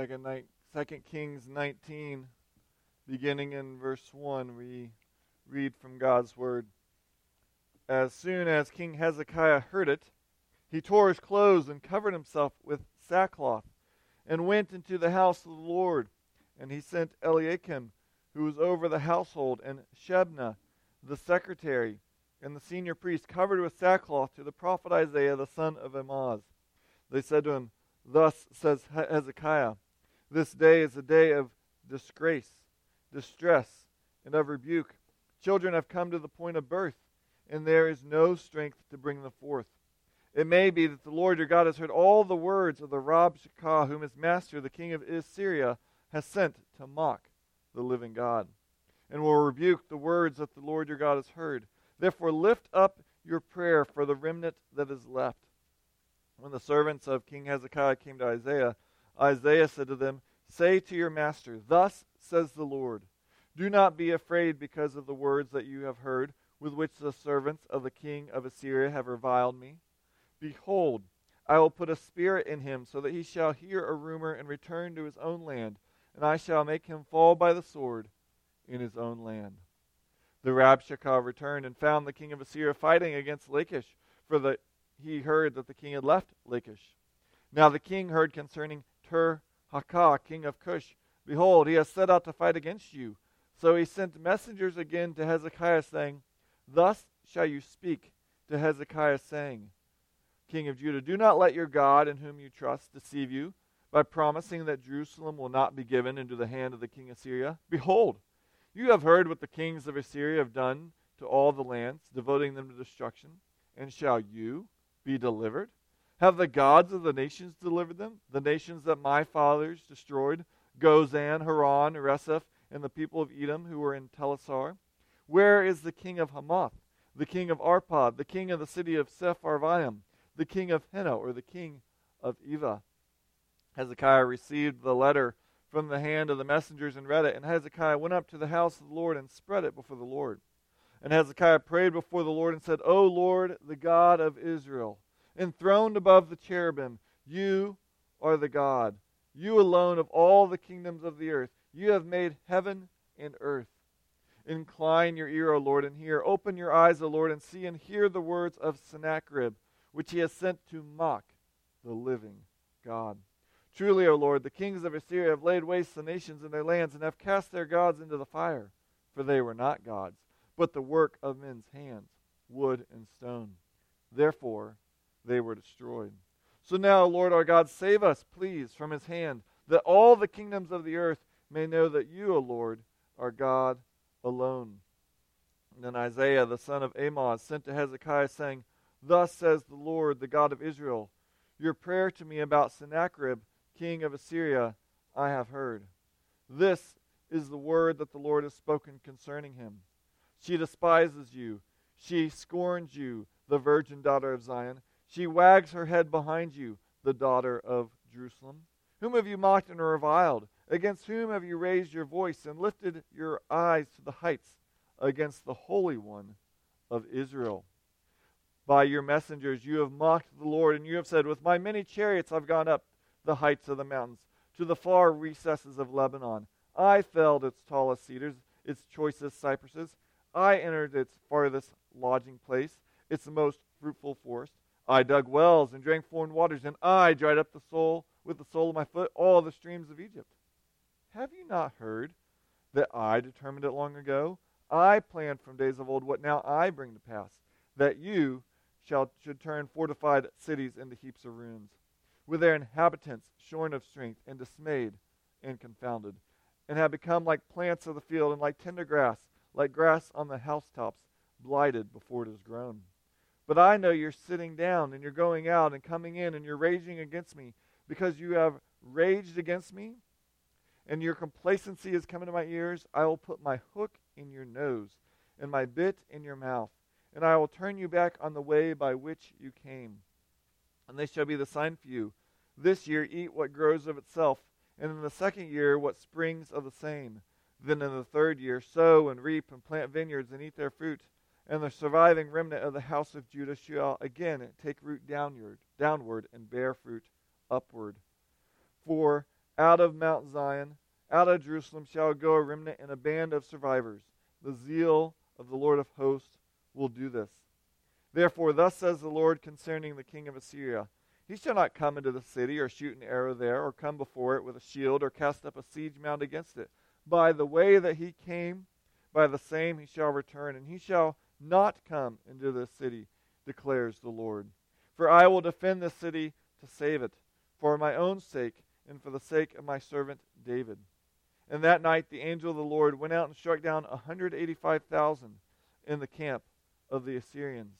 Second, Second Kings 19, beginning in verse 1, we read from God's word. As soon as King Hezekiah heard it, he tore his clothes and covered himself with sackcloth, and went into the house of the Lord. And he sent Eliakim, who was over the household, and Shebna, the secretary, and the senior priest, covered with sackcloth, to the prophet Isaiah the son of Amoz. They said to him, Thus says Hezekiah, This day is a day of disgrace, distress, and of rebuke. Children have come to the point of birth, and there is no strength to bring them forth. It may be that the Lord your God has heard all the words of the Rabshakeh, whom his master, the king of Assyria, has sent to mock the living God, and will rebuke the words that the Lord your God has heard. Therefore, lift up your prayer for the remnant that is left. When the servants of King Hezekiah came to Isaiah, Isaiah said to them, Say to your master, Thus says the Lord, Do not be afraid because of the words that you have heard, with which the servants of the king of Assyria have reviled me. Behold, I will put a spirit in him, so that he shall hear a rumor and return to his own land, and I shall make him fall by the sword in his own land. The Rabshakeh returned and found the king of Assyria fighting against Lachish, for the, he heard that the king had left Lachish. Now the king heard concerning Tur Hakah, king of Cush, Behold, he has set out to fight against you. So he sent messengers again to Hezekiah, saying, Thus shall you speak to Hezekiah, saying, King of Judah, do not let your God, in whom you trust, deceive you by promising that Jerusalem will not be given into the hand of the king of Syria. Behold, you have heard what the kings of Assyria have done to all the lands, devoting them to destruction. And shall you be delivered? Have the gods of the nations delivered them? The nations that my fathers destroyed? Gozan, Haran, Rezeph, and the people of Edom who were in Telassar? Where is the king of Hamath, the king of Arpad, the king of the city of Sepharvaim, the king of Hena, or the king of Ivvah? Hezekiah received the letter from the hand of the messengers and read it. And Hezekiah went up to the house of the Lord and spread it before the Lord. And Hezekiah prayed before the Lord and said, O Lord, the God of Israel, enthroned above the cherubim, you are the God, you alone of all the kingdoms of the earth. You have made heaven and earth. Incline your ear, O Lord, and hear. Open your eyes, O Lord, and see and hear the words of Sennacherib, which he has sent to mock the living God. Truly, O Lord, the kings of Assyria have laid waste the nations and their lands, and have cast their gods into the fire. For they were not gods, but the work of men's hands, wood and stone. Therefore, they were destroyed. So now, Lord our God, save us, please, from his hand, that all the kingdoms of the earth may know that you, O Lord, are God alone. And then Isaiah, the son of Amoz, sent to Hezekiah, saying, Thus says the Lord, the God of Israel, Your prayer to me about Sennacherib king of Assyria, I have heard. This is the word that the Lord has spoken concerning him. She despises you. She scorns you, the virgin daughter of Zion. She wags her head behind you, the daughter of Jerusalem. Whom have you mocked and reviled? Against whom have you raised your voice and lifted your eyes to the heights? Against the Holy One of Israel. By your messengers you have mocked the Lord, and you have said, With my many chariots I've gone up the heights of the mountains, to the far recesses of Lebanon. I felled its tallest cedars, its choicest cypresses. I entered its farthest lodging place, its most fruitful forest. I dug wells and drank foreign waters, and I dried up the soul with the sole of my foot all the streams of Egypt. Have you not heard that I determined it long ago? I planned from days of old what now I bring to pass, that you shall should turn fortified cities into heaps of ruins with their inhabitants shorn of strength and dismayed and confounded, and have become like plants of the field and like tender grass, like grass on the housetops, blighted before it is grown. But I know you're sitting down and you're going out and coming in and you're raging against me because you have raged against me and your complacency has come into my ears. I will put my hook in your nose and my bit in your mouth, and I will turn you back on the way by which you came. And they shall be the sign for you this year eat what grows of itself, and in the second year what springs of the same. Then in the third year sow and reap and plant vineyards and eat their fruit. And the surviving remnant of the house of Judah shall again take root downward, downward and bear fruit upward. For Out of Mount Zion, out of Jerusalem shall go a remnant and a band of survivors. The zeal of the Lord of hosts will do this. Therefore, thus says the Lord concerning the king of Assyria He shall not come into the city, or shoot an arrow there, or come before it with a shield, or cast up a siege mound against it. By the way that he came, by the same he shall return, and he shall not come into this city, declares the Lord. For I will defend this city to save it, for my own sake, and for the sake of my servant David. And that night the angel of the Lord went out and struck down 185,000 in the camp of the Assyrians.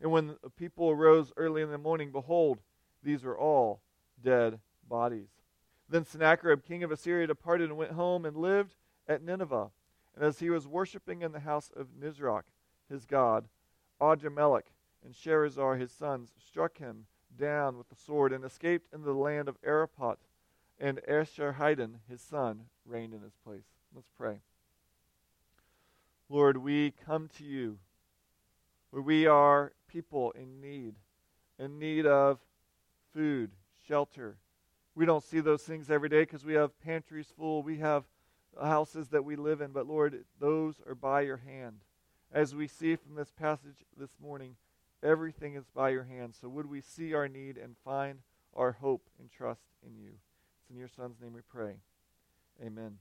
And when the people arose early in the morning, behold, these were all dead bodies. Then Sennacherib, king of Assyria, departed and went home and lived at Nineveh. And as he was worshipping in the house of Nisroch, his god, Adrammelech and Sharezer, his sons, struck him down with the sword and escaped into the land of Araphat. And Esarhaddon, his son, reigned in his place. Let's pray. Lord, we come to you where we are people in need, in need of food, shelter. We don't see those things every day because we have pantries full, we have houses that we live in, but Lord, those are by your hand. As we see from this passage this morning, everything is by your hand. So would we see our need and find our hope and trust in you? It's in your Son's name we pray. Amen.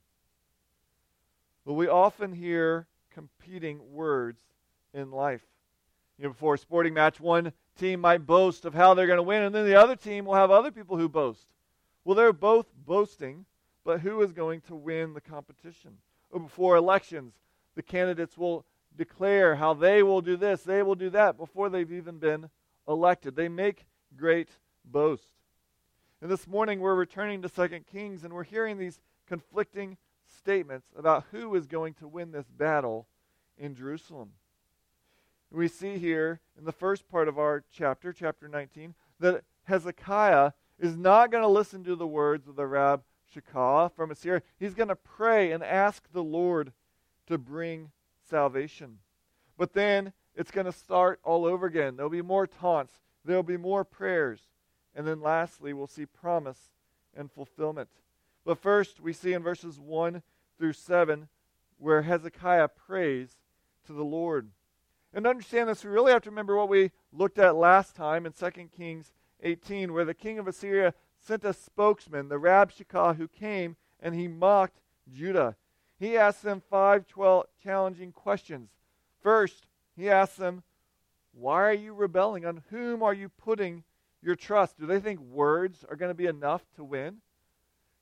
Well, we often hear competing words in life. You know, before a sporting match, one team might boast of how they're going to win, and then the other team will have other people who boast. Well, they're both boasting, but who is going to win the competition? Or before elections, the candidates will declare how they will do this, they will do that before they've even been elected. They make great boast. And this morning we're returning to 2 Kings and we're hearing these conflicting statements about who is going to win this battle in Jerusalem. We see here in the first part of our chapter, chapter 19, that Hezekiah is not going to listen to the words of the Rab Shakah from Assyria. He's going to pray and ask the Lord to bring salvation. But then it's going to start all over again. There'll be more taunts, there'll be more prayers. And then lastly, we'll see promise and fulfillment. But first, we see in verses 1 through 7 where Hezekiah prays to the Lord. And to understand this, we really have to remember what we looked at last time in 2 Kings 18, where the king of Assyria sent a spokesman, the Rabshakeh, who came and he mocked Judah. He asked them five challenging questions. First, he asked them, Why are you rebelling? On whom are you putting your trust? Do they think words are going to be enough to win?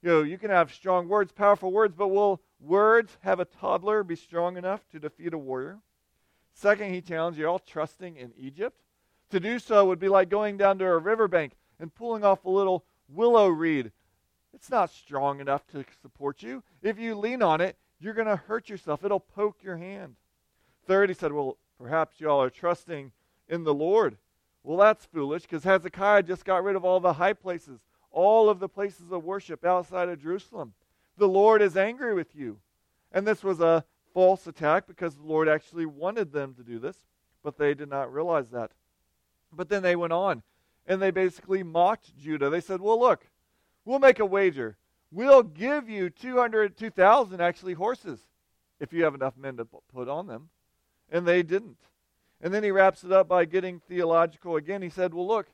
You know, you can have strong words, powerful words, but will words have a toddler be strong enough to defeat a warrior? Second, he challenged you all trusting in Egypt. To do so would be like going down to a riverbank and pulling off a little willow reed. It's not strong enough to support you. If you lean on it, you're going to hurt yourself. It'll poke your hand. Third, he said, Well, perhaps y'all are trusting in the Lord. Well, that's foolish because Hezekiah just got rid of all the high places, all of the places of worship outside of Jerusalem. The Lord is angry with you. And this was a false attack because the Lord actually wanted them to do this, but they did not realize that. But then they went on and they basically mocked Judah. They said, Well, look, we'll make a wager. We'll give you 200, 2,000 actually horses if you have enough men to put on them. And they didn't. And then he wraps it up by getting theological again. He said, Well, look,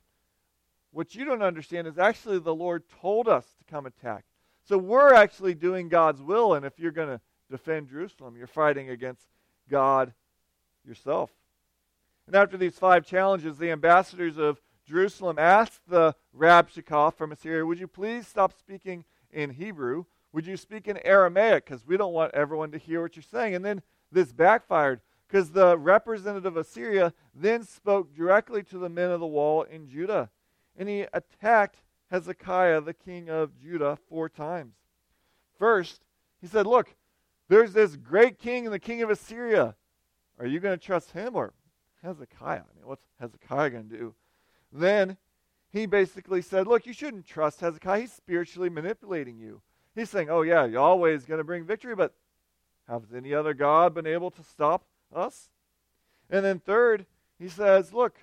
what you don't understand is actually the Lord told us to come attack. So we're actually doing God's will. And if you're going to defend Jerusalem, you're fighting against God yourself. And after these five challenges, the ambassadors of Jerusalem asked the Rabshakeh from Assyria, Would you please stop speaking in Hebrew? Would you speak in Aramaic? Because we don't want everyone to hear what you're saying. And then this backfired because the representative of Assyria then spoke directly to the men of the wall in Judah. And he attacked Hezekiah, the king of Judah, four times. First, he said, Look, there's this great king the king of Assyria. Are you going to trust him or Hezekiah? I mean, what's Hezekiah going to do? Then he basically said, Look, you shouldn't trust Hezekiah. He's spiritually manipulating you. He's saying, Oh, yeah, Yahweh is going to bring victory, but has any other God been able to stop us? And then, third, he says, Look,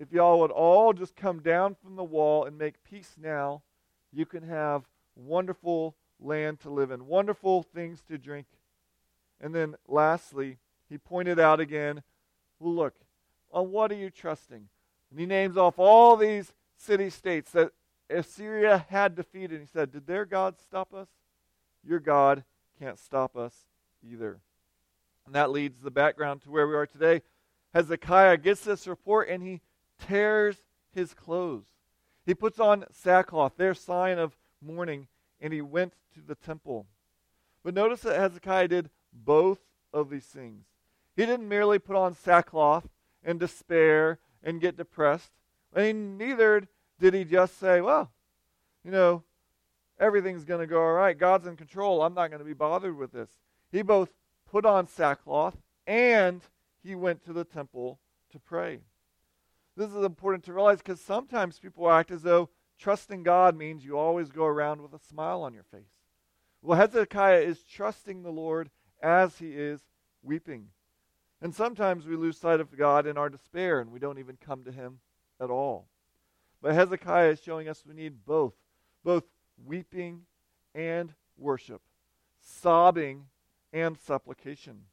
if y'all would all just come down from the wall and make peace now, you can have wonderful land to live in, wonderful things to drink. And then lastly, he pointed out again, look, on what are you trusting? And he names off all these city states that Assyria had defeated. He said, Did their God stop us? Your God can't stop us either. And that leads the background to where we are today. Hezekiah gets this report and he tears his clothes. He puts on sackcloth, their sign of mourning, and he went to the temple. But notice that Hezekiah did both of these things. He didn't merely put on sackcloth and despair and get depressed. And neither did he just say, well, you know, everything's going to go all right. God's in control. I'm not going to be bothered with this. He both put on sackcloth and he went to the temple to pray. This is important to realize because sometimes people act as though trusting God means you always go around with a smile on your face. Well, Hezekiah is trusting the Lord as he is weeping. And sometimes we lose sight of God in our despair and we don't even come to him at all. But Hezekiah is showing us we need both, both weeping and worship, sobbing and supplication.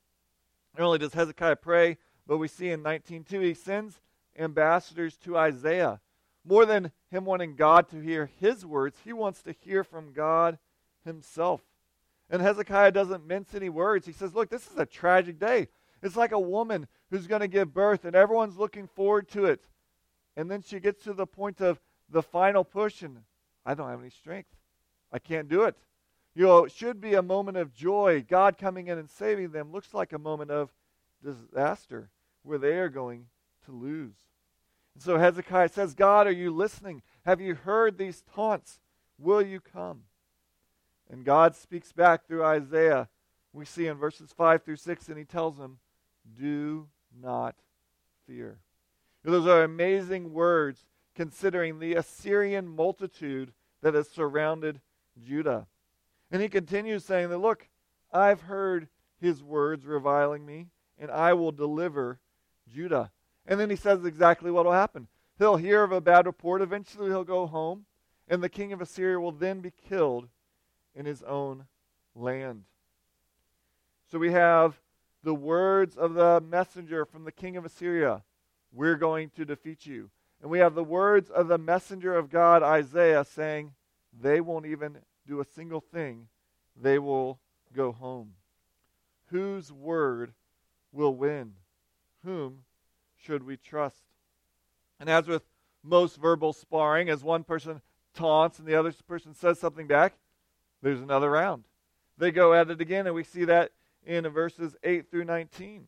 Not only does Hezekiah pray, but we see in 19.2 he sends ambassadors to Isaiah. More than him wanting God to hear his words, he wants to hear from God himself. And Hezekiah doesn't mince any words. He says, Look, this is a tragic day. It's like a woman who's going to give birth, and everyone's looking forward to it. And then she gets to the point of the final push, and I don't have any strength. I can't do it. You know, it should be a moment of joy. God coming in and saving them looks like a moment of disaster where they are going to lose. And so Hezekiah says, God, are you listening? Have you heard these taunts? Will you come? And God speaks back through Isaiah. We see in verses 5 through 6, and he tells them, Do not fear. Those are amazing words considering the Assyrian multitude that has surrounded Judah. And he continues saying that, Look, I've heard his words reviling me, and I will deliver Judah. And then he says exactly what will happen. He'll hear of a bad report. Eventually, he'll go home, and the king of Assyria will then be killed in his own land. So we have the words of the messenger from the king of Assyria We're going to defeat you. And we have the words of the messenger of God, Isaiah, saying, They won't even do a single thing, they will go home. Whose word will win? Whom should we trust? And as with most verbal sparring, as one person taunts and the other person says something back, there's another round. They go at it again, and we see that in verses 8 through 19.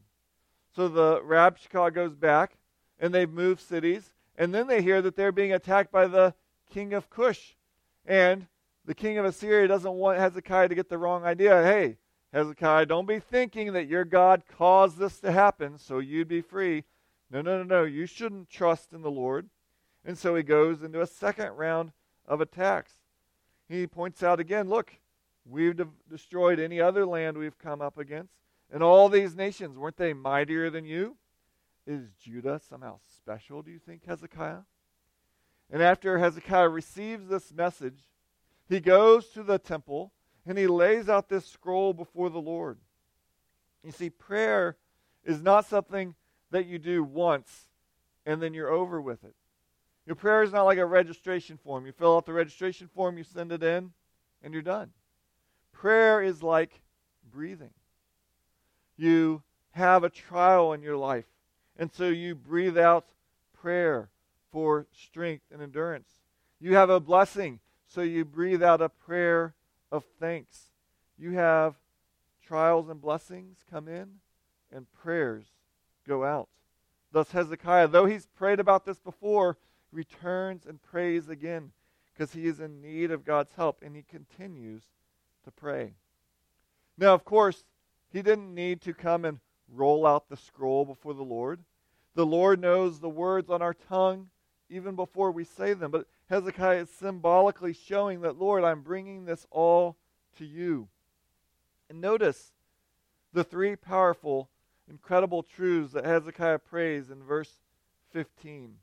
So the Rabshakeh goes back, and they've moved cities, and then they hear that they're being attacked by the king of Cush. And the king of Assyria doesn't want Hezekiah to get the wrong idea. Hey, Hezekiah, don't be thinking that your God caused this to happen so you'd be free. No, no, no, no. You shouldn't trust in the Lord. And so he goes into a second round of attacks he points out again look, we've de- destroyed any other land we've come up against. And all these nations, weren't they mightier than you? Is Judah somehow special, do you think, Hezekiah? And after Hezekiah receives this message, he goes to the temple and he lays out this scroll before the Lord. You see, prayer is not something that you do once and then you're over with it. Your prayer is not like a registration form. You fill out the registration form, you send it in, and you're done. Prayer is like breathing. You have a trial in your life, and so you breathe out prayer for strength and endurance. You have a blessing, so you breathe out a prayer of thanks. You have trials and blessings come in, and prayers go out. Thus, Hezekiah, though he's prayed about this before, returns and prays again because he is in need of God's help and he continues to pray. Now, of course, he didn't need to come and roll out the scroll before the Lord. The Lord knows the words on our tongue even before we say them. But Hezekiah is symbolically showing that, Lord, I'm bringing this all to you. And notice the three powerful, incredible truths that Hezekiah prays in verse 15.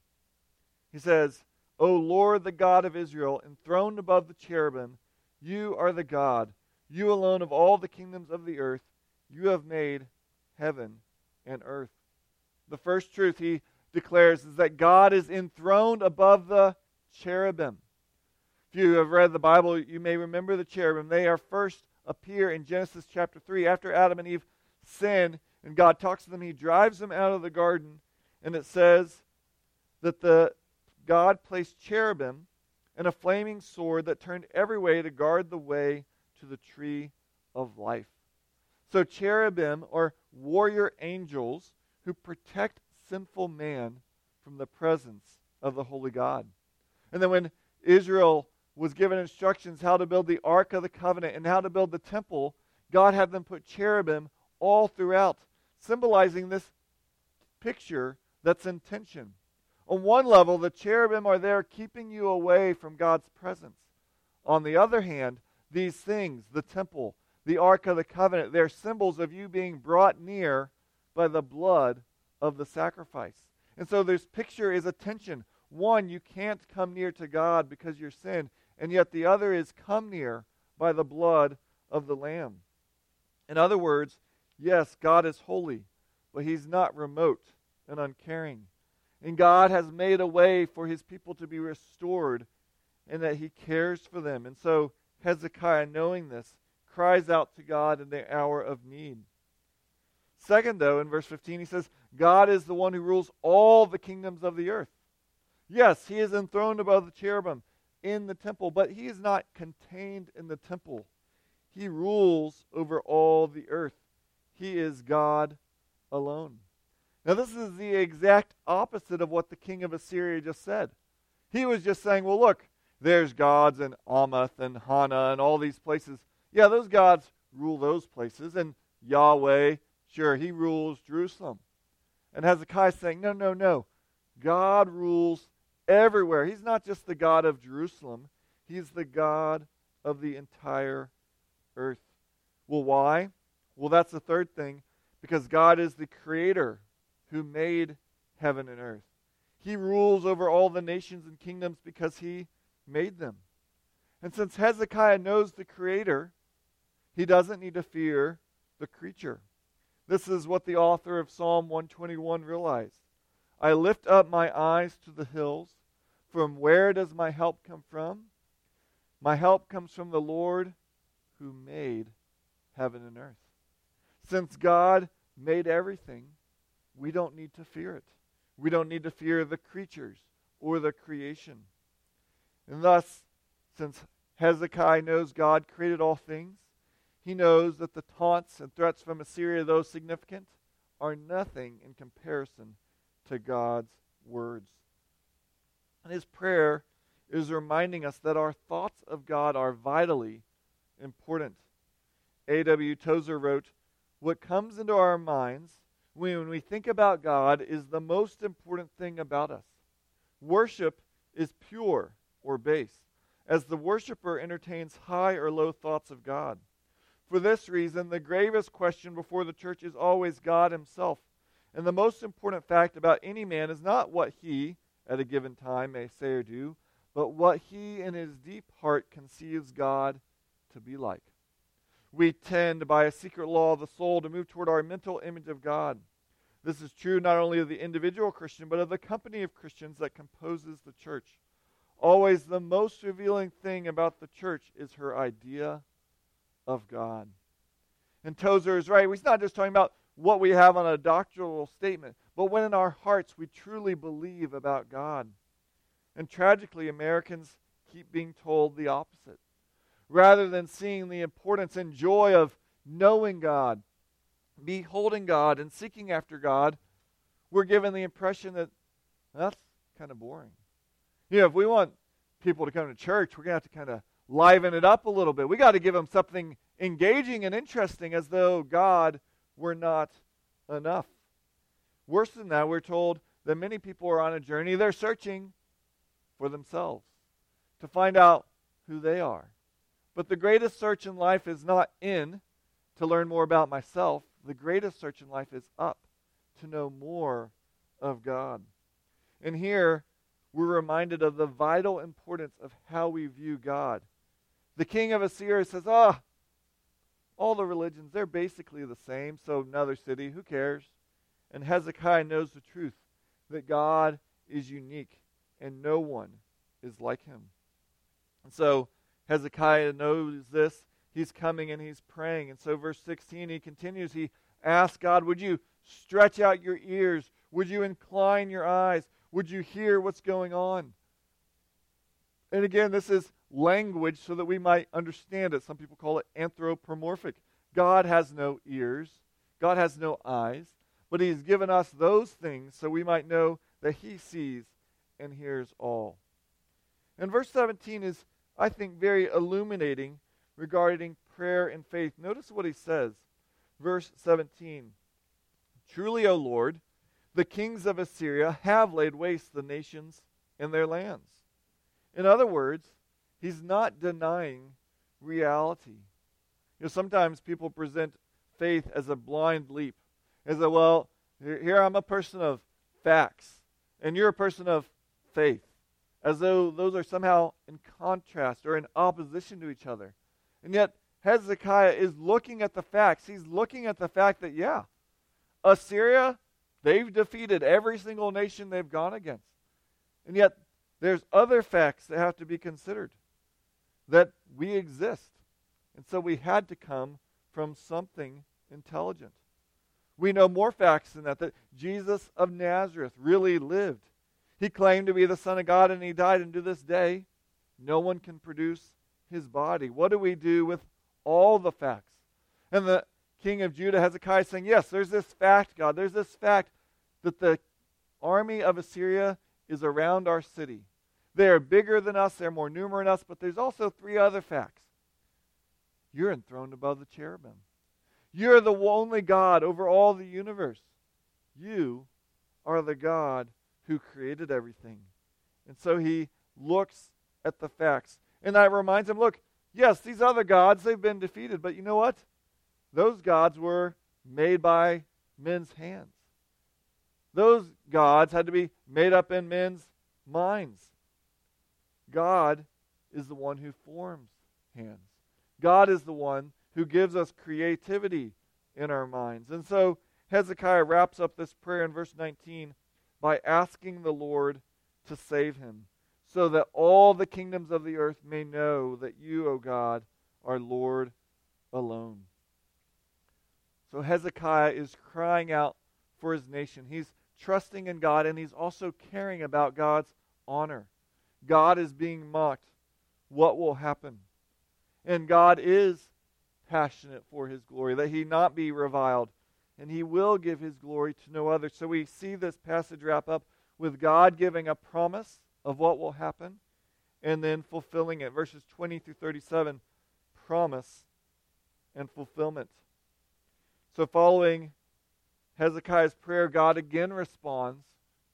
He says, O Lord, the God of Israel, enthroned above the cherubim, You are the God, you alone of all the kingdoms of the earth. You have made heaven and earth. The first truth he declares is that God is enthroned above the cherubim. If you have read the Bible, you may remember the cherubim. They are first appear in Genesis chapter 3 after Adam and Eve sin and God talks to them. He drives them out of the garden, and it says that the God placed cherubim and a flaming sword that turned every way to guard the way to the tree of life. So cherubim are warrior angels who protect sinful man from the presence of the holy God. And then when Israel was given instructions how to build the Ark of the Covenant and how to build the temple, God had them put cherubim all throughout, symbolizing this picture that's in tension. On one level, the cherubim are there keeping you away from God's presence. On the other hand, these things, the temple, the Ark of the Covenant, they're symbols of you being brought near by the blood of the sacrifice. And so this picture is a tension. One, you can't come near to God because you're sin, and yet the other is come near by the blood of the Lamb. In other words, yes, God is holy, but he's not remote and uncaring. And God has made a way for his people to be restored and that he cares for them. And so Hezekiah, knowing this, cries out to God in the hour of need. Second, though, in verse 15, he says, God is the one who rules all the kingdoms of the earth. Yes, he is enthroned above the cherubim in the temple, but he is not contained in the temple. He rules over all the earth. He is God alone. Now, this is the exact opposite of what the king of Assyria just said. He was just saying, well, look, there's gods in Hamath and Hana and all these places. Yeah, those gods rule those places. And Yahweh, sure, he rules Jerusalem. And Hezekiah saying, no, no, no. God rules everywhere. He's not just the God of Jerusalem, he's the God of the entire earth. Well, why? Well, that's the third thing. Because God is the creator who made heaven and earth. He rules over all the nations and kingdoms because he made them. And since Hezekiah knows the creator, he doesn't need to fear the creature. This is what the author of Psalm 121 realized. I lift up my eyes to the hills. From where does my help come from? My help comes from the Lord who made heaven and earth. Since God made everything, we don't need to fear it. We don't need to fear the creatures or the creation. And thus, since Hezekiah knows God created all things, he knows that the taunts and threats from Assyria, though significant, are nothing in comparison to God's words. And his prayer is reminding us that our thoughts of God are vitally important. A.W. Tozer wrote, What comes into our minds when we think about God is the most important thing about us. Worship is pure or base, as the worshiper entertains high or low thoughts of God. For this reason, the gravest question before the church is always God Himself. And the most important fact about any man is not what he, at a given time, may say or do, but what he in his deep heart conceives God to be like. We tend, by a secret law of the soul, to move toward our mental image of God. This is true not only of the individual Christian, but of the company of Christians that composes the church. Always the most revealing thing about the church is her idea of God. And Tozer is right. He's not just talking about what we have on a doctrinal statement, but when in our hearts we truly believe about God. And tragically, Americans keep being told the opposite. Rather than seeing the importance and joy of knowing God, beholding God, and seeking after God, we're given the impression that that's kind of boring. You know, if we want people to come to church, we're going to have to kind of liven it up a little bit. We got to give them something engaging and interesting as though God were not enough. Worse than that, we're told that many people are on a journey. They're searching for themselves to find out who they are. But the greatest search in life is not in to learn more about myself. The greatest search in life is up to know more of God. And here, we're reminded of the vital importance of how we view God. the king of Assyria says, Ah, all the religions, they're basically the same. So, another city, who cares? And Hezekiah knows the truth that God is unique and no one is like him. And so, Hezekiah knows this. He's coming and he's praying. And so, verse 16, he continues. He asks God, Would you stretch out your ears? Would you incline your eyes? Would you hear what's going on? And again, this is language so that we might understand it. Some people call it anthropomorphic. God has no ears, God has no eyes, but He's given us those things so we might know that He sees and hears all. And verse 17 is, I think, very illuminating regarding prayer and faith. Notice what he says. Verse 17 Truly, O Lord, the kings of Assyria have laid waste the nations and their lands. In other words, he's not denying reality. You know, sometimes people present faith as a blind leap, as a, well, here I'm a person of facts, and you're a person of faith, as though those are somehow in contrast or in opposition to each other. And yet, Hezekiah is looking at the facts. He's looking at the fact that, yeah, Assyria, they've defeated every single nation they've gone against. And yet, there's other facts that have to be considered that we exist. And so we had to come from something intelligent. We know more facts than that, that Jesus of Nazareth really lived. He claimed to be the Son of God and he died, and to this day, no one can produce his body. What do we do with all the facts? And the king of Judah, Hezekiah, saying, Yes, there's this fact, God. There's this fact that the army of Assyria is around our city. They are bigger than us, they're more numerous than us, but there's also three other facts. You're enthroned above the cherubim. You're the only God over all the universe. You are the God who created everything. And so he looks at the facts. And that reminds him look, yes, these other gods, they've been defeated, but you know what? Those gods were made by men's hands. Those gods had to be made up in men's minds. God is the one who forms hands. God is the one who gives us creativity in our minds. And so Hezekiah wraps up this prayer in verse 19 by asking the Lord to save him, so that all the kingdoms of the earth may know that you, O God, are Lord alone. So Hezekiah is crying out for his nation. He's trusting in God and he's also caring about God's honor. God is being mocked. What will happen? And God is passionate for his glory, that he not be reviled, and he will give his glory to no other. So we see this passage wrap up with God giving a promise of what will happen and then fulfilling it. Verses 20 through 37 promise and fulfillment. So, following Hezekiah's prayer, God again responds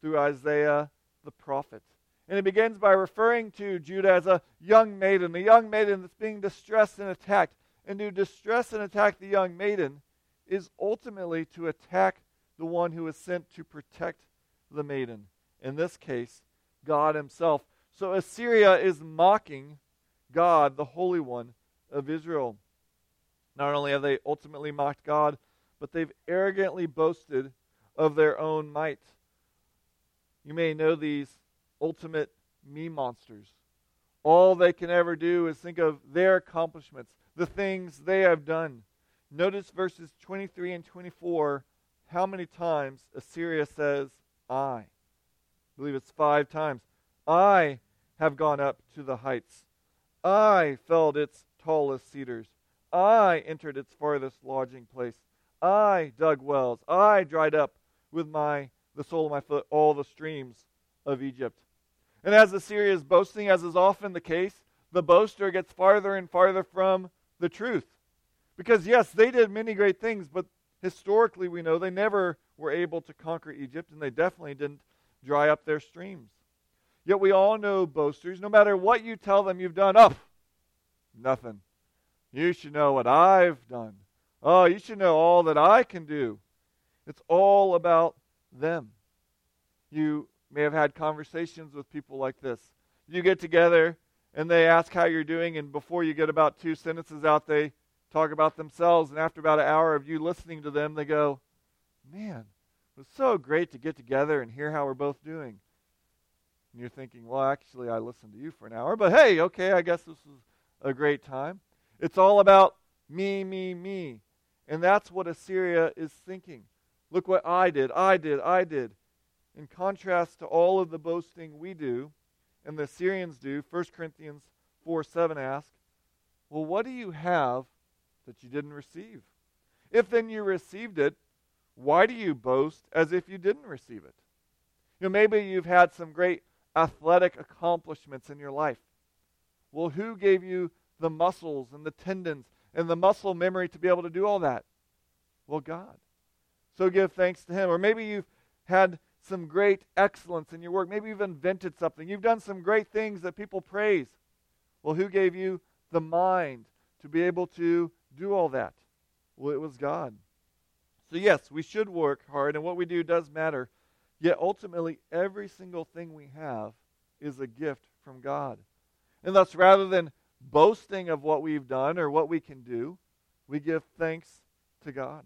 through Isaiah the prophet. And he begins by referring to Judah as a young maiden, a young maiden that's being distressed and attacked. And to distress and attack the young maiden is ultimately to attack the one who is sent to protect the maiden. In this case, God Himself. So Assyria is mocking God, the Holy One of Israel. Not only have they ultimately mocked God, but they've arrogantly boasted of their own might. You may know these ultimate me monsters. All they can ever do is think of their accomplishments, the things they have done. Notice verses 23 and 24 how many times Assyria says, I. I believe it's five times. I have gone up to the heights. I felled its tallest cedars. I entered its farthest lodging place. I dug wells. I dried up with my the sole of my foot all the streams of Egypt. And as Assyria is boasting, as is often the case, the boaster gets farther and farther from the truth. Because, yes, they did many great things, but historically we know they never were able to conquer Egypt, and they definitely didn't dry up their streams. Yet we all know boasters, no matter what you tell them you've done, up, nothing. You should know what I've done. Oh, you should know all that I can do. It's all about them. You may have had conversations with people like this. You get together and they ask how you're doing, and before you get about two sentences out, they talk about themselves. And after about an hour of you listening to them, they go, Man, was so great to get together and hear how we're both doing. And you're thinking, Well, actually, I listened to you for an hour, but hey, okay, I guess this was a great time. It's all about me, me, me. And that's what Assyria is thinking. Look what I did, I did, I did. In contrast to all of the boasting we do and the Assyrians do, 1 Corinthians 4 7 asks, Well, what do you have that you didn't receive? If then you received it, why do you boast as if you didn't receive it? You know, maybe you've had some great athletic accomplishments in your life. Well, who gave you the muscles and the tendons and the muscle memory to be able to do all that? Well, God. So give thanks to Him. Or maybe you've had some great excellence in your work. Maybe you've invented something. You've done some great things that people praise. Well, who gave you the mind to be able to do all that? Well, it was God. So, yes, we should work hard, and what we do does matter. Yet, ultimately, every single thing we have is a gift from God. And thus, rather than boasting of what we've done or what we can do, we give thanks to God.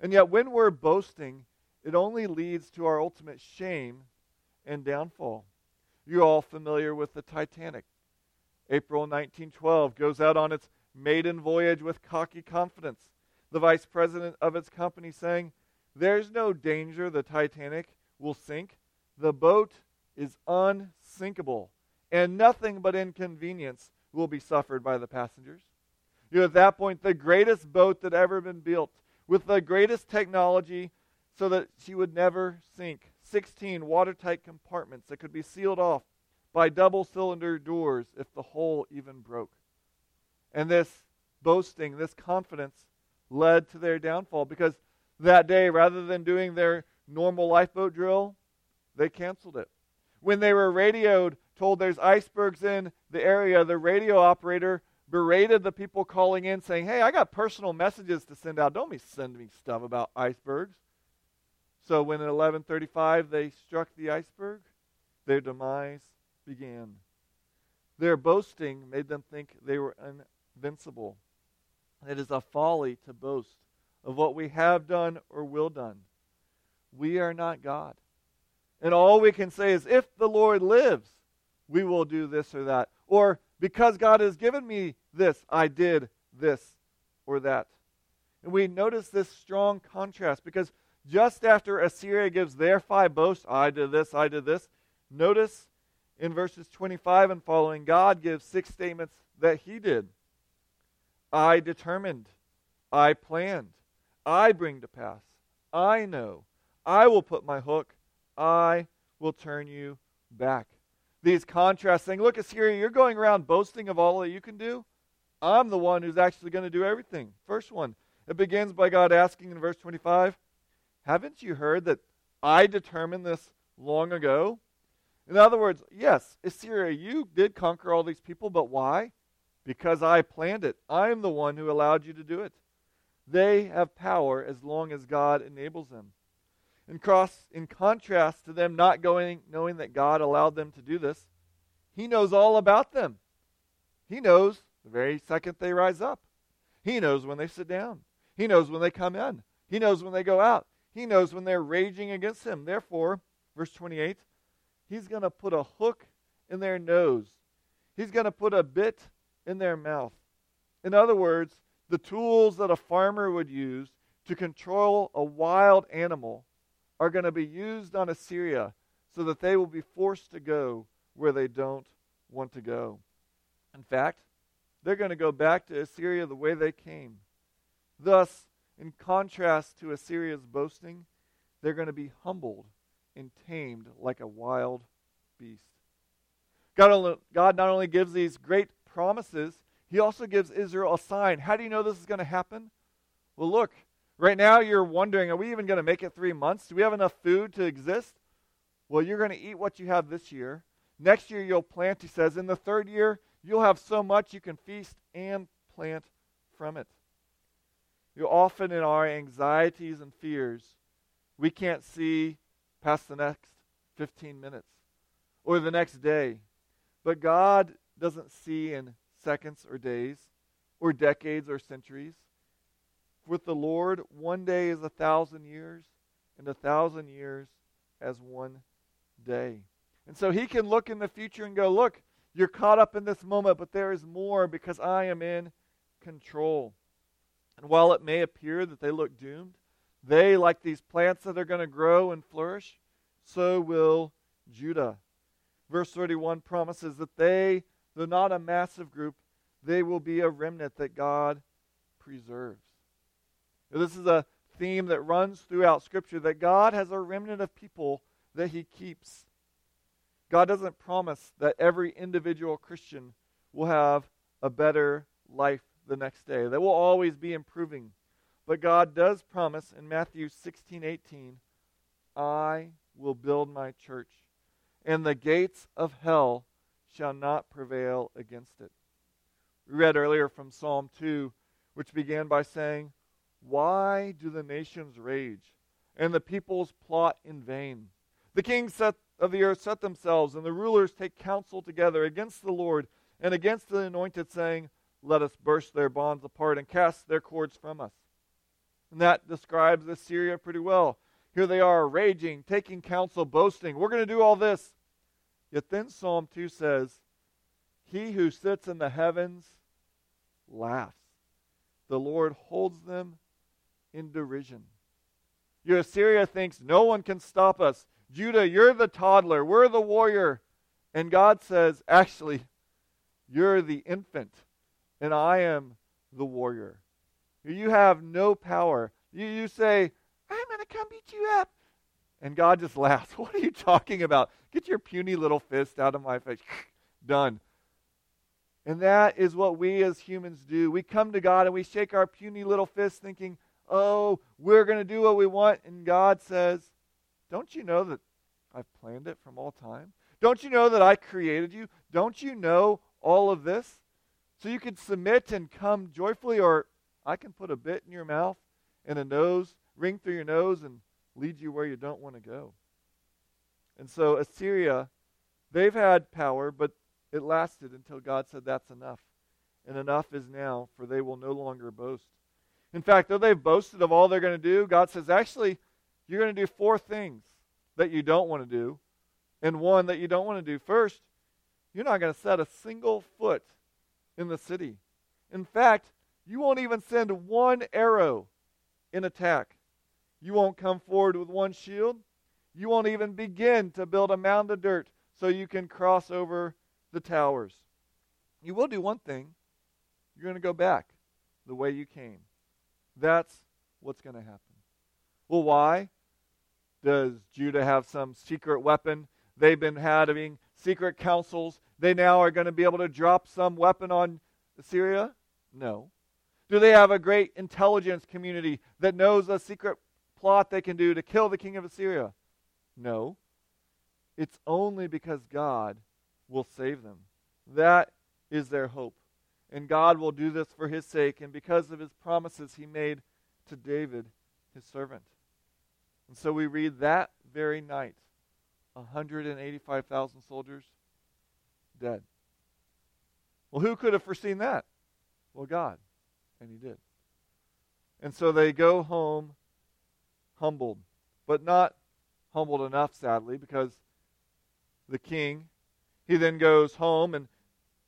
And yet, when we're boasting, it only leads to our ultimate shame and downfall. You're all familiar with the Titanic. April 1912 goes out on its maiden voyage with cocky confidence. The vice president of its company saying, There's no danger the Titanic will sink. The boat is unsinkable, and nothing but inconvenience will be suffered by the passengers. You know, at that point, the greatest boat that ever been built, with the greatest technology, so that she would never sink. 16 watertight compartments that could be sealed off by double cylinder doors if the hull even broke. And this boasting, this confidence, led to their downfall because that day, rather than doing their normal lifeboat drill, they canceled it. When they were radioed, told there's icebergs in the area, the radio operator berated the people calling in saying, Hey, I got personal messages to send out. Don't be sending me stuff about icebergs. So when at 11:35 they struck the iceberg, their demise began. Their boasting made them think they were invincible. It is a folly to boast of what we have done or will done. We are not God. And all we can say is, if the Lord lives, we will do this or that. Or because God has given me this, I did this or that. And we notice this strong contrast because just after Assyria gives their five boasts, I did this, I did this, notice in verses 25 and following, God gives six statements that he did. I determined, I planned, I bring to pass, I know, I will put my hook, I will turn you back. These contrasts saying, Look, Assyria, you're going around boasting of all that you can do. I'm the one who's actually going to do everything. First one, it begins by God asking in verse 25, Haven't you heard that I determined this long ago? In other words, yes, Assyria, you did conquer all these people, but why? Because I planned it. I'm the one who allowed you to do it. They have power as long as God enables them. In, cross, in contrast to them not going, knowing that God allowed them to do this, He knows all about them. He knows the very second they rise up. He knows when they sit down. He knows when they come in. He knows when they go out. He knows when they're raging against him. Therefore, verse 28, he's going to put a hook in their nose. He's going to put a bit in their mouth. In other words, the tools that a farmer would use to control a wild animal are going to be used on Assyria so that they will be forced to go where they don't want to go. In fact, they're going to go back to Assyria the way they came. Thus, in contrast to Assyria's boasting, they're going to be humbled and tamed like a wild beast. God, God not only gives these great promises, He also gives Israel a sign. How do you know this is going to happen? Well, look, right now you're wondering are we even going to make it three months? Do we have enough food to exist? Well, you're going to eat what you have this year. Next year you'll plant, he says. In the third year, you'll have so much you can feast and plant from it. You often in our anxieties and fears, we can't see past the next 15 minutes or the next day. But God doesn't see in seconds or days, or decades or centuries. With the Lord, one day is a thousand years, and a thousand years as one day. And so he can look in the future and go, Look, you're caught up in this moment, but there is more because I am in control. And while it may appear that they look doomed, they, like these plants that are going to grow and flourish, so will Judah. Verse 31 promises that they, though not a massive group, they will be a remnant that God preserves. This is a theme that runs throughout Scripture that God has a remnant of people that He keeps. God doesn't promise that every individual Christian will have a better life the next day. They will always be improving. But God does promise in Matthew 16 18, I will build my church, and the gates of hell shall not prevail against it. We read earlier from Psalm 2, which began by saying, Why do the nations rage, and the peoples plot in vain? The kings of the earth set themselves, and the rulers take counsel together against the Lord and against the anointed, saying, Let us burst their bonds apart and cast their cords from us. And that describes Assyria pretty well. Here they are, raging, taking counsel, boasting. We're going to do all this. Yet then Psalm 2 says, He who sits in the heavens laughs. The Lord holds them in derision. Your Assyria thinks no one can stop us. Judah, you're the toddler. We're the warrior. And God says, actually, you're the infant, and I am the warrior. You have no power. You, you say, I'm going to come beat you up. And God just laughs. What are you talking about? Get your puny little fist out of my face. Done. And that is what we as humans do. We come to God and we shake our puny little fist thinking, oh, we're going to do what we want. And God says, don't you know that I've planned it from all time? Don't you know that I created you? Don't you know all of this? So you can submit and come joyfully, or I can put a bit in your mouth and a nose, ring through your nose, and lead you where you don't want to go. And so Assyria, they've had power, but it lasted until God said, That's enough. And enough is now, for they will no longer boast. In fact, though they've boasted of all they're going to do, God says, Actually, you're going to do four things that you don't want to do, and one that you don't want to do. First, you're not going to set a single foot in the city. In fact, you won't even send one arrow in attack. You won't come forward with one shield. You won't even begin to build a mound of dirt so you can cross over the towers. You will do one thing you're going to go back the way you came. That's what's going to happen. Well, why? Does Judah have some secret weapon? They've been having secret councils. They now are going to be able to drop some weapon on Assyria? No. Do they have a great intelligence community that knows a secret plot they can do to kill the king of Assyria? No. It's only because God will save them. That is their hope. And God will do this for his sake and because of his promises he made to David, his servant. And so we read that very night 185,000 soldiers dead. Well, who could have foreseen that? Well, God. And he did. And so they go home humbled, but not humbled enough, sadly, because the king, he then goes home, and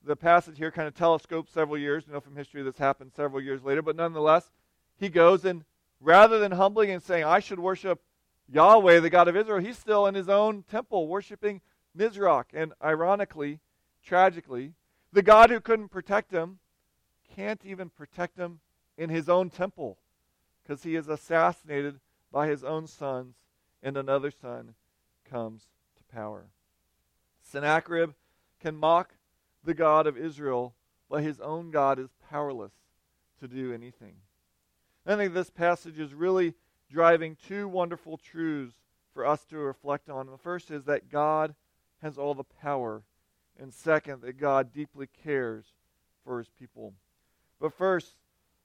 the passage here kind of telescopes several years. You know from history this happened several years later, but nonetheless, he goes and rather than humbling and saying, I should worship Yahweh, the God of Israel, he's still in his own temple worshiping Nisroch. And ironically, tragically, the God who couldn't protect him can't even protect him in his own temple because he is assassinated by his own sons, and another son comes to power. Sennacherib can mock the God of Israel, but his own God is powerless to do anything. I think this passage is really driving two wonderful truths for us to reflect on. The first is that God has all the power, and second, that God deeply cares for his people. But first,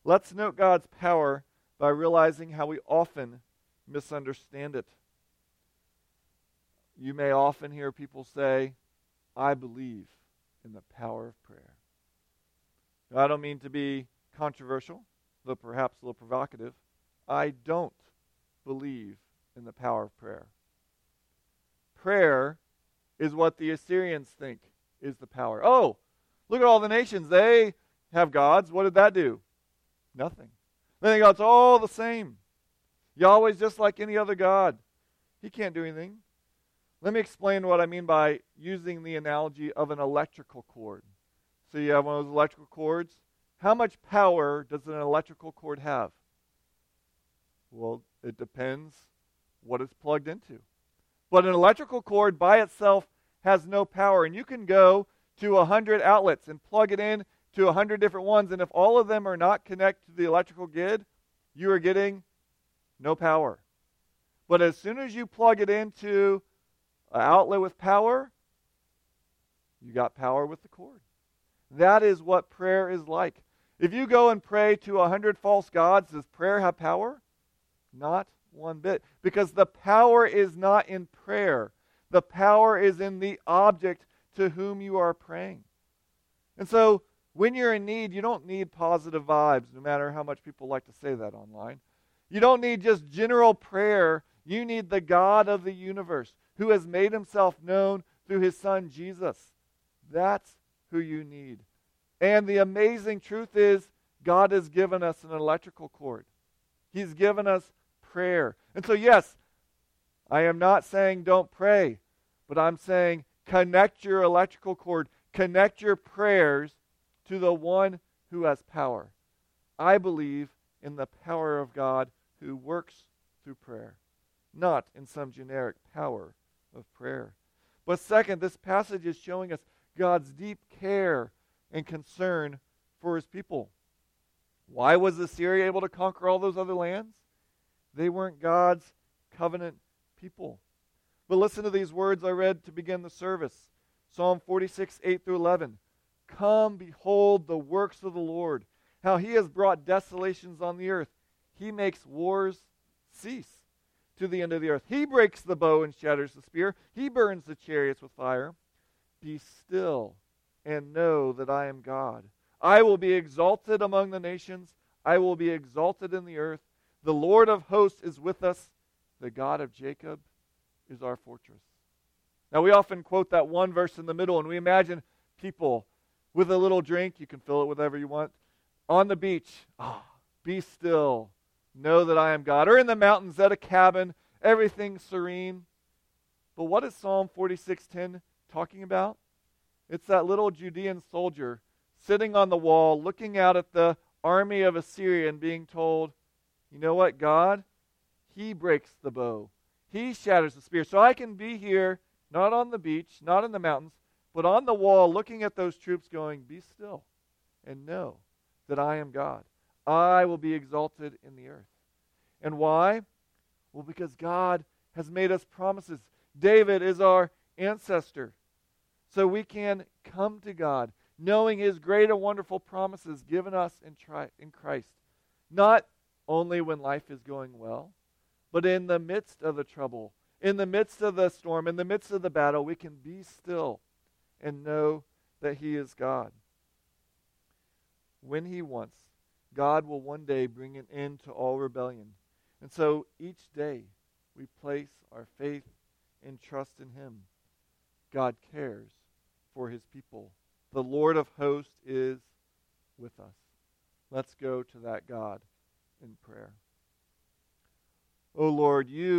let's note God's power by realizing how we often misunderstand it. You may often hear people say, I believe. in the power of prayer. Now, I don't mean to be controversial, though perhaps a little provocative. I don't believe in the power of prayer. Prayer is what the Assyrians think is the power. Oh, look at all the nations. They have gods. What did that do? Nothing. They go, it's all the same. Yahweh's just like any other God. He can't do anything. Let me explain what I mean by using the analogy of an electrical cord. So you have one of those electrical cords. How much power does an electrical cord have? Well, it depends what it's plugged into. But an electrical cord by itself has no power. And you can go to 100 outlets and plug it in to 100 different ones. And if all of them are not connected to the electrical grid, you are getting no power. But as soon as you plug it into an outlet with power, you got power with the cord. That is what prayer is like. If you go and pray to a hundred false gods, does prayer have power? Not one bit. Because the power is not in prayer, the power is in the object to whom you are praying. And so, when you're in need, you don't need positive vibes, no matter how much people like to say that online. You don't need just general prayer. You need the God of the universe who has made himself known through his son Jesus. That's who you need. And the amazing truth is, God has given us an electrical cord. He's given us prayer. And so, yes, I am not saying don't pray, but I'm saying connect your electrical cord, connect your prayers to the one who has power. I believe in the power of God who works through prayer, not in some generic power of prayer. But second, this passage is showing us God's deep care and concern for his people. Why was Assyria able to conquer all those other lands? They weren't God's covenant people. But listen to these words I read to begin the service Psalm 46, 8 through 11. Come, behold the works of the Lord, how he has brought desolations on the earth. He makes wars cease to the end of the earth. He breaks the bow and shatters the spear. He burns the chariots with fire. Be still and know that I am God. I will be exalted among the nations. I will be exalted in the earth. The Lord of hosts is with us. The God of Jacob is our fortress. Now, we often quote that one verse in the middle, and we imagine people with a little drink. You can fill it whatever you want. On the beach. Ah, be still know that I am God. Or in the mountains at a cabin, everything serene. But what is Psalm 46:10 talking about? It's that little Judean soldier sitting on the wall looking out at the army of Assyria and being told, "You know what, God? He breaks the bow. He shatters the spear. So I can be here not on the beach, not in the mountains, but on the wall looking at those troops going, "Be still and know that I am God." I will be exalted in the earth. And why? Well, because God has made us promises. David is our ancestor. So we can come to God knowing his great and wonderful promises given us in, tri- in Christ. Not only when life is going well, but in the midst of the trouble, in the midst of the storm, in the midst of the battle, we can be still and know that he is God. When he wants, God will one day bring an end to all rebellion. And so each day we place our faith and trust in Him. God cares for His people. The Lord of hosts is with us. Let's go to that God in prayer. O oh Lord, you